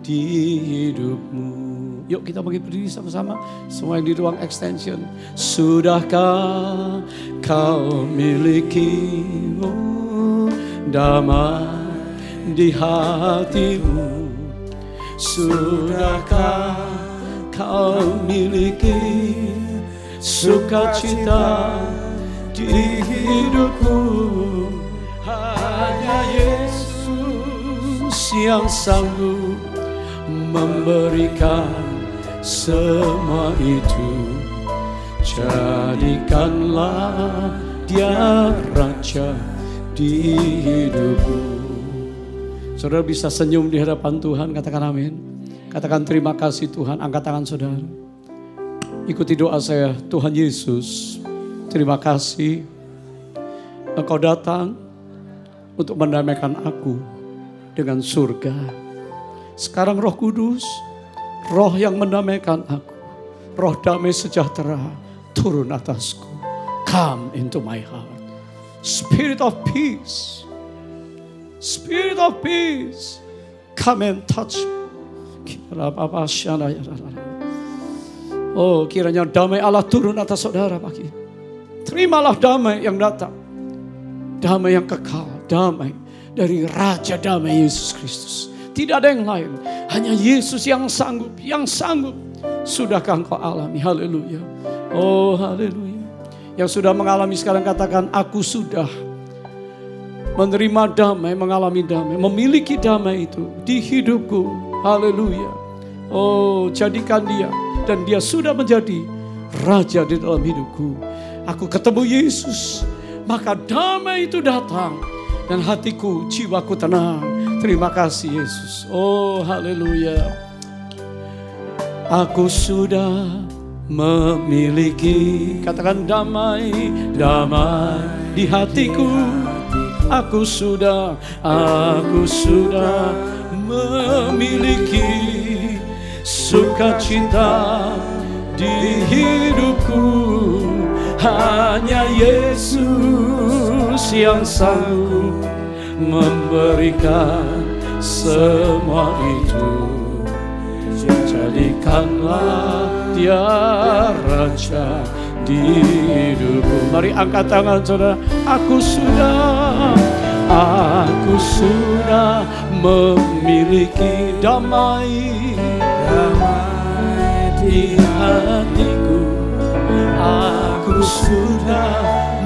di hidupmu. Yuk kita bagi berdiri sama-sama. Semua yang di ruang extension. Sudahkah kau miliki oh, damai di hatimu? Sudahkah kau miliki sukacita di hidupmu? Hanya Yesus yang sanggup memberikan semua itu Jadikanlah dia raja di hidupku Saudara bisa senyum di hadapan Tuhan, katakan amin. Katakan terima kasih Tuhan, angkat tangan saudara. Ikuti doa saya, Tuhan Yesus, terima kasih Engkau datang untuk mendamaikan aku dengan surga. Sekarang roh kudus, roh yang mendamaikan aku, roh damai sejahtera turun atasku. Come into my heart. Spirit of peace. Spirit of peace. Come and touch me. Oh kiranya damai Allah turun atas saudara pagi. Terimalah damai yang datang. Damai yang kekal. Damai dari Raja Damai Yesus Kristus. Tidak ada yang lain. Hanya Yesus yang sanggup. Yang sanggup. Sudahkah engkau alami? Haleluya. Oh haleluya. Yang sudah mengalami sekarang katakan aku sudah menerima damai, mengalami damai, memiliki damai itu di hidupku. Haleluya. Oh, jadikan dia dan dia sudah menjadi raja di dalam hidupku. Aku ketemu Yesus, maka damai itu datang dan hatiku, jiwaku tenang. Terima kasih Yesus. Oh, haleluya. Aku sudah memiliki katakan damai, damai di hatiku. Aku sudah, aku sudah memiliki sukacita di hidupku hanya Yesus yang sanggup memberikan semua itu. Jadikanlah dia raja di hidupku. Mari angkat tangan saudara. Aku sudah Aku sudah memiliki damai. Damai di hatiku. Aku sudah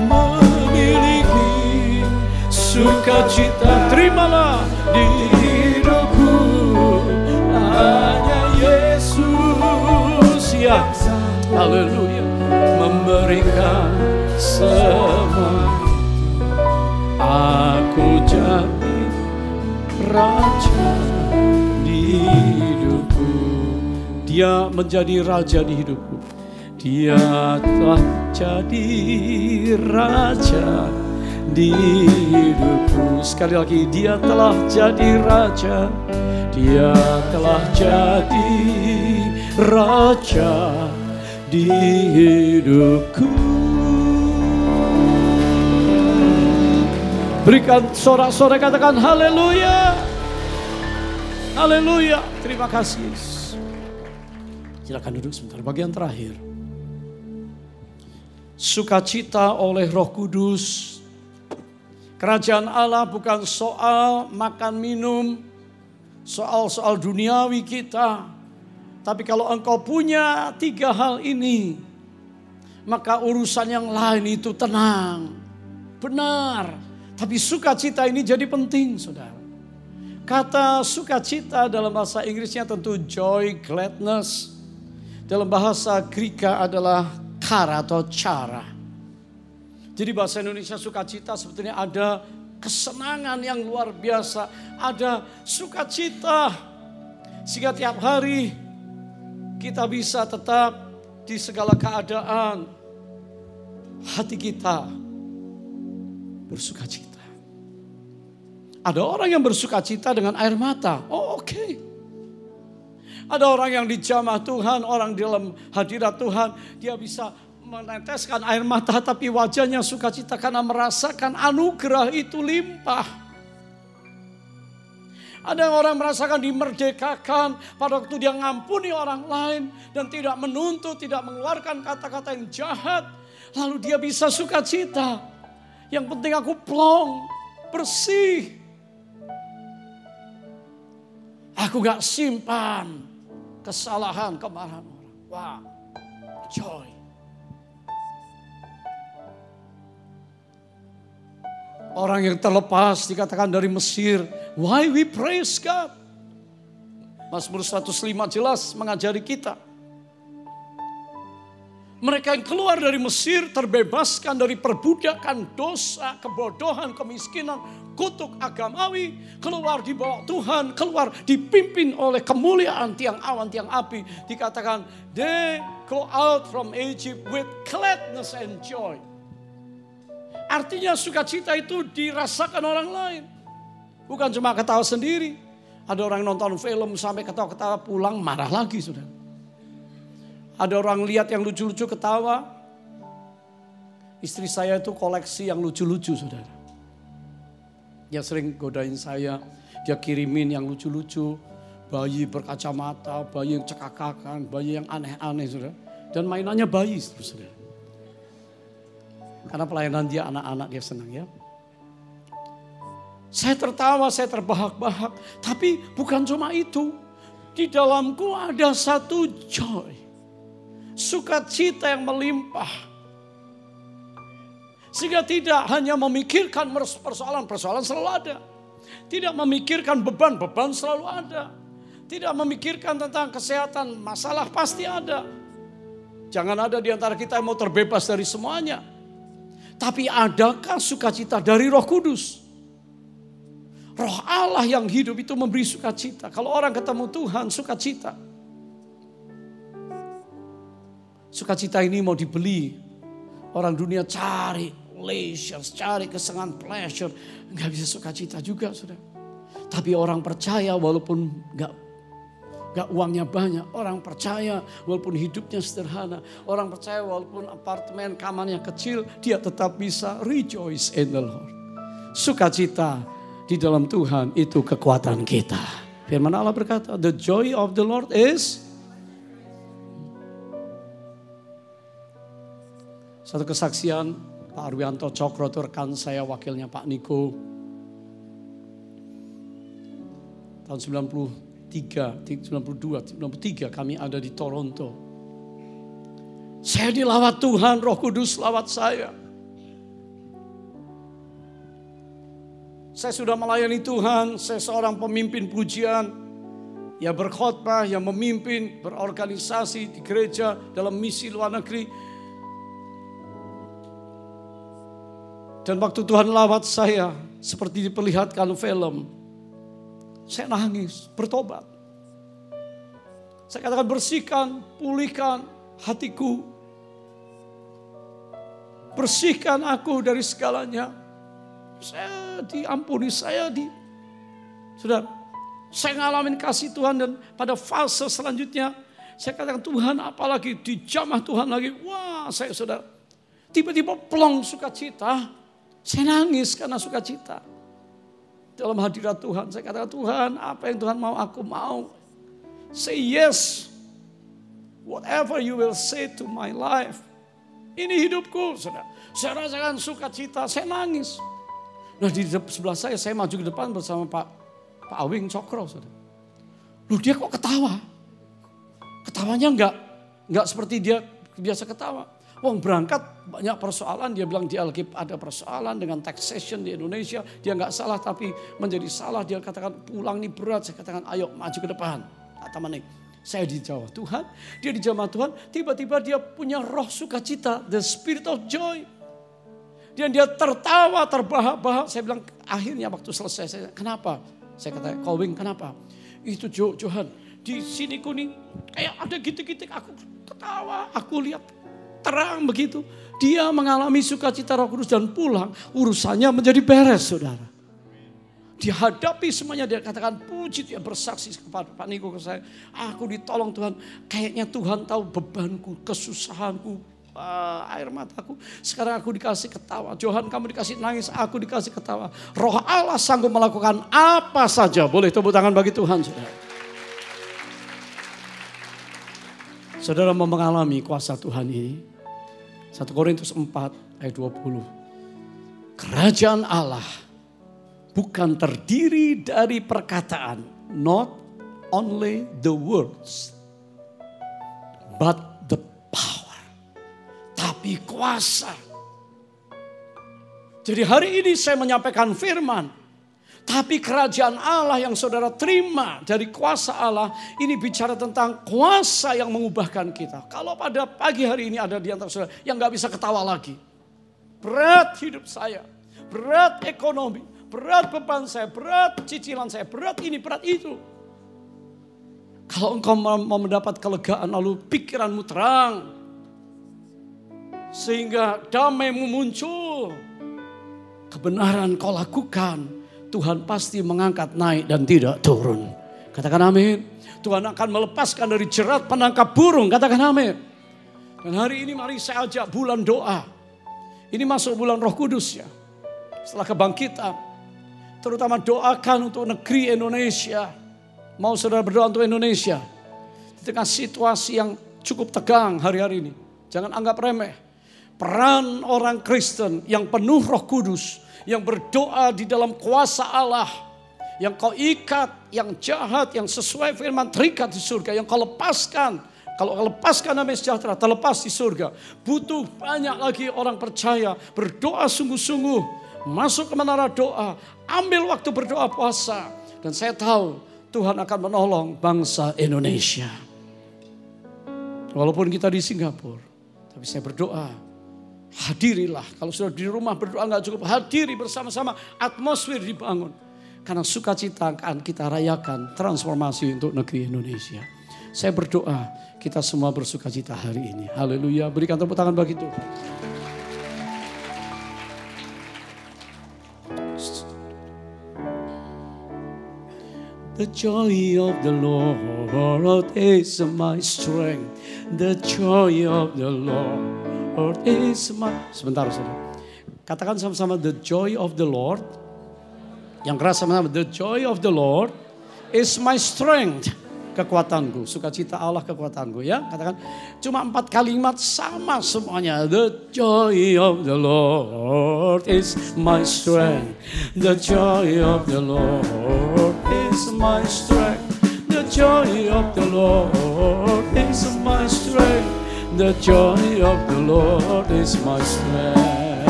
Sukacita terimalah di hidupku Hanya Yesus yang Haleluya Memberikan semua Aku jadi raja di hidupku. Dia menjadi raja di hidupku. Dia telah jadi raja di hidupku. Sekali lagi, dia telah jadi raja. Dia telah jadi raja di hidupku. Berikan sorak-sorai katakan haleluya. Haleluya. Terima kasih. Silakan duduk sebentar. Bagian terakhir. Sukacita oleh Roh Kudus. Kerajaan Allah bukan soal makan minum, soal-soal duniawi kita. Tapi kalau engkau punya tiga hal ini, maka urusan yang lain itu tenang, benar, tapi sukacita ini jadi penting, saudara. Kata sukacita dalam bahasa Inggrisnya tentu joy, gladness. Dalam bahasa Greka adalah kara atau cara. Jadi bahasa Indonesia sukacita sebetulnya ada kesenangan yang luar biasa. Ada sukacita. Sehingga tiap hari kita bisa tetap di segala keadaan. Hati kita bersuka cita. Ada orang yang bersuka cita dengan air mata. Oh oke. Okay. Ada orang yang dijamah Tuhan, orang dalam hadirat Tuhan. Dia bisa meneteskan air mata tapi wajahnya sukacita karena merasakan anugerah itu limpah. Ada yang orang merasakan dimerdekakan pada waktu dia ngampuni orang lain dan tidak menuntut, tidak mengeluarkan kata-kata yang jahat. Lalu dia bisa sukacita. Yang penting aku plong, bersih. Aku gak simpan kesalahan, kemarahan orang. Wah, joy. Orang yang terlepas dikatakan dari Mesir. Why we praise God? Mazmur 105 jelas mengajari kita. Mereka yang keluar dari Mesir terbebaskan dari perbudakan dosa, kebodohan, kemiskinan, kutuk agamawi. Keluar di bawah Tuhan, keluar dipimpin oleh kemuliaan tiang awan, tiang api. Dikatakan, they go out from Egypt with gladness and joy. Artinya sukacita itu dirasakan orang lain. Bukan cuma ketawa sendiri. Ada orang nonton film sampai ketawa-ketawa pulang marah lagi sudah. Ada orang lihat yang lucu-lucu ketawa. Istri saya itu koleksi yang lucu-lucu saudara. Dia sering godain saya. Dia kirimin yang lucu-lucu. Bayi berkacamata, bayi yang cekakakan, bayi yang aneh-aneh saudara. Dan mainannya bayi saudara. Karena pelayanan dia anak-anak dia senang ya. Saya tertawa, saya terbahak-bahak. Tapi bukan cuma itu. Di dalamku ada satu joy sukacita yang melimpah. Sehingga tidak hanya memikirkan persoalan-persoalan selalu ada. Tidak memikirkan beban-beban selalu ada. Tidak memikirkan tentang kesehatan, masalah pasti ada. Jangan ada di antara kita yang mau terbebas dari semuanya. Tapi adakah sukacita dari roh kudus? Roh Allah yang hidup itu memberi sukacita. Kalau orang ketemu Tuhan, sukacita. Sukacita ini mau dibeli. Orang dunia cari leisure, cari kesenangan pleasure. Nggak bisa sukacita juga sudah. Tapi orang percaya walaupun nggak Gak uangnya banyak, orang percaya walaupun hidupnya sederhana. Orang percaya walaupun apartemen kamarnya kecil, dia tetap bisa rejoice in the Lord. Sukacita di dalam Tuhan itu kekuatan kita. Firman Allah berkata, the joy of the Lord is Satu kesaksian Pak Arwianto Cokro itu rekan saya wakilnya Pak Niko. Tahun 93, 92, 93 kami ada di Toronto. Saya dilawat Tuhan, roh kudus lawat saya. Saya sudah melayani Tuhan, saya seorang pemimpin pujian. Ya berkhotbah, yang memimpin, berorganisasi di gereja dalam misi luar negeri Dan waktu Tuhan lawat saya seperti diperlihatkan film. Saya nangis, bertobat. Saya katakan bersihkan, pulihkan hatiku. Bersihkan aku dari segalanya. Saya diampuni, saya di... Sudah, saya ngalamin kasih Tuhan dan pada fase selanjutnya saya katakan Tuhan apalagi di jamah Tuhan lagi. Wah saya sudah tiba-tiba plong sukacita saya nangis karena sukacita. Dalam hadirat Tuhan, saya katakan Tuhan apa yang Tuhan mau aku mau. Say yes. Whatever you will say to my life. Ini hidupku, saudara. Saya rasakan sukacita, saya nangis. Nah di sebelah saya, saya maju ke depan bersama Pak Pak Awing Cokro, saudara. Loh dia kok ketawa? Ketawanya enggak, enggak seperti dia biasa ketawa. Wong berangkat banyak persoalan, dia bilang di Alkitab ada persoalan dengan taxation di Indonesia. Dia nggak salah tapi menjadi salah. Dia katakan pulang ini berat. Saya katakan ayo maju ke depan. Kata Manik. Saya di Jawa Tuhan, dia di jamaah Tuhan. Tiba-tiba dia punya roh sukacita, the spirit of joy. Dan dia tertawa, terbahak-bahak. Saya bilang akhirnya waktu selesai, saya kenapa? Saya kata, Kowing kenapa? Itu Jo, Johan, di sini kuning kayak ada gitu-gitu aku ketawa, aku lihat terang begitu. Dia mengalami sukacita roh kudus dan pulang. Urusannya menjadi beres saudara. Dihadapi semuanya dia katakan puji dia bersaksi kepada Pak Niko ke saya. Aku ditolong Tuhan. Kayaknya Tuhan tahu bebanku, kesusahanku, uh, air mataku. Sekarang aku dikasih ketawa. Johan kamu dikasih nangis, aku dikasih ketawa. Roh Allah sanggup melakukan apa saja. Boleh tepuk tangan bagi Tuhan saudara. Saudara mau mengalami kuasa Tuhan ini. 1 Korintus 4 ayat 20. Kerajaan Allah bukan terdiri dari perkataan, not only the words, but the power. Tapi kuasa. Jadi hari ini saya menyampaikan firman. Tapi kerajaan Allah yang saudara terima dari kuasa Allah ini bicara tentang kuasa yang mengubahkan kita. Kalau pada pagi hari ini ada di antara saudara yang nggak bisa ketawa lagi. Berat hidup saya, berat ekonomi, berat beban saya, berat cicilan saya, berat ini, berat itu. Kalau engkau mau mendapat kelegaan lalu pikiranmu terang. Sehingga damaimu muncul. Kebenaran kau lakukan Tuhan pasti mengangkat naik dan tidak turun. Katakan amin. Tuhan akan melepaskan dari jerat penangkap burung. Katakan amin. Dan hari ini mari saya ajak bulan doa. Ini masuk bulan roh kudus ya. Setelah kebangkitan. Terutama doakan untuk negeri Indonesia. Mau saudara berdoa untuk Indonesia. Di tengah situasi yang cukup tegang hari-hari ini. Jangan anggap remeh. Peran orang Kristen yang penuh roh kudus yang berdoa di dalam kuasa Allah. Yang kau ikat, yang jahat, yang sesuai firman terikat di surga. Yang kau lepaskan, kalau kau lepaskan namanya sejahtera, terlepas di surga. Butuh banyak lagi orang percaya, berdoa sungguh-sungguh. Masuk ke menara doa, ambil waktu berdoa puasa. Dan saya tahu Tuhan akan menolong bangsa Indonesia. Walaupun kita di Singapura, tapi saya berdoa Hadirilah. Kalau sudah di rumah berdoa nggak cukup, hadiri bersama-sama atmosfer dibangun. Karena sukacita akan kita rayakan transformasi untuk negeri Indonesia. Saya berdoa kita semua bersukacita hari ini. Haleluya. Berikan tepuk tangan bagi Tuhan. The joy of the Lord is my strength. The joy of the Lord Lord is my... Sebentar, saudara. Katakan sama-sama the joy of the Lord. Yang keras sama-sama the joy of the Lord is my strength. Kekuatanku, sukacita Allah kekuatanku ya. Katakan cuma empat kalimat sama semuanya. The joy of the Lord is my strength. The joy of the Lord is my strength. The joy of the Lord is my strength. The joy of the Lord is my strength.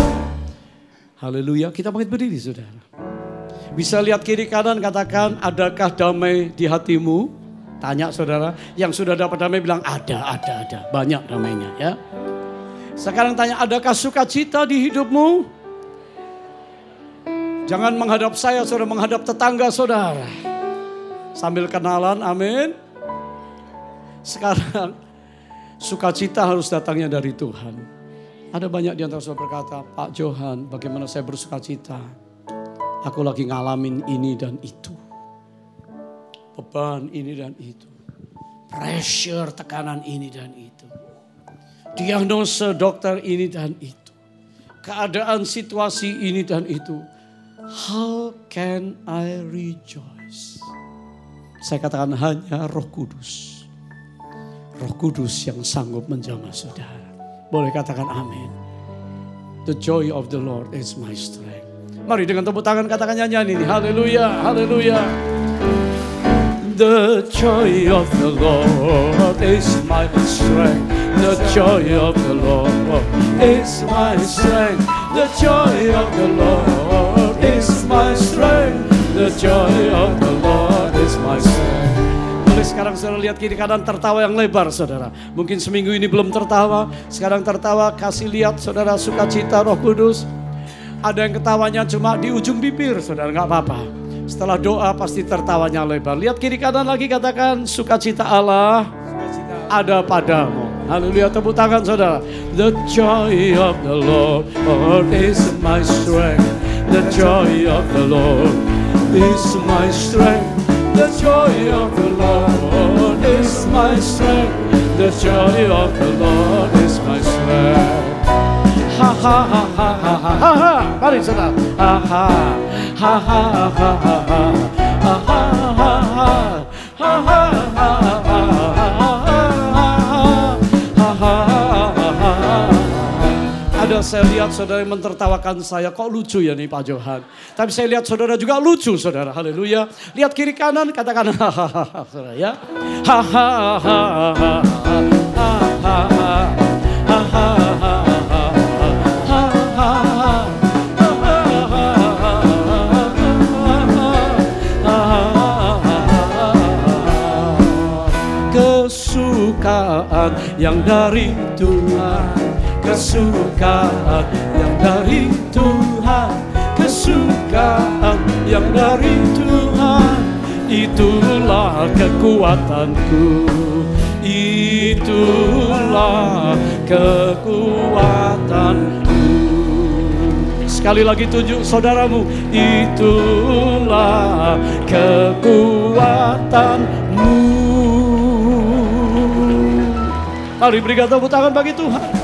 Haleluya. Kita bangkit berdiri saudara. Bisa lihat kiri kanan katakan adakah damai di hatimu? Tanya saudara. Yang sudah dapat damai bilang ada, ada, ada. Banyak damainya ya. Sekarang tanya adakah sukacita di hidupmu? Jangan menghadap saya saudara, menghadap tetangga saudara. Sambil kenalan, amin. Sekarang Sukacita harus datangnya dari Tuhan. Ada banyak di antara saudara berkata, Pak Johan, bagaimana saya bersukacita? Aku lagi ngalamin ini dan itu. Beban ini dan itu. Pressure, tekanan ini dan itu. Diagnose dokter ini dan itu. Keadaan situasi ini dan itu. How can I rejoice? Saya katakan hanya roh kudus Roh Kudus yang sanggup menjamah saudara. Boleh katakan amin. The joy of the Lord is my strength. Mari dengan tepuk tangan katakan nyanyian ini. Haleluya, haleluya. The joy of the Lord is my strength. The joy of the Lord is my strength. The joy of the Lord is my strength. The joy of the Lord sekarang saudara lihat kiri kanan tertawa yang lebar saudara. Mungkin seminggu ini belum tertawa, sekarang tertawa kasih lihat saudara sukacita roh kudus. Ada yang ketawanya cuma di ujung bibir saudara nggak apa-apa. Setelah doa pasti tertawanya lebar. Lihat kiri kanan lagi katakan sukacita Allah ada padamu. Haleluya tepuk tangan saudara. The joy of the Lord, is my strength. The joy of the Lord is my strength. The joy of the Lord is my strength. The joy of the Lord is my strength. Ha ha ha ha ha ha ha ha. Mari saudara. Ha ha ha ha ha ha ha ha ha ha ha ha ha ha Ada saya lihat saudara yang mentertawakan saya, kok lucu ya nih Pak Johan. Tapi saya lihat saudara juga lucu saudara, haleluya. Lihat kiri kanan, katakan hahaha saudara ya. Kesukaan yang dari Tuhan kesukaan yang dari Tuhan. Kesukaan yang dari Tuhan. Itulah kekuatanku. Itulah kekuatanku. Sekali lagi tunjuk saudaramu itulah kekuatanmu. Mari berikan tepuk tangan bagi Tuhan.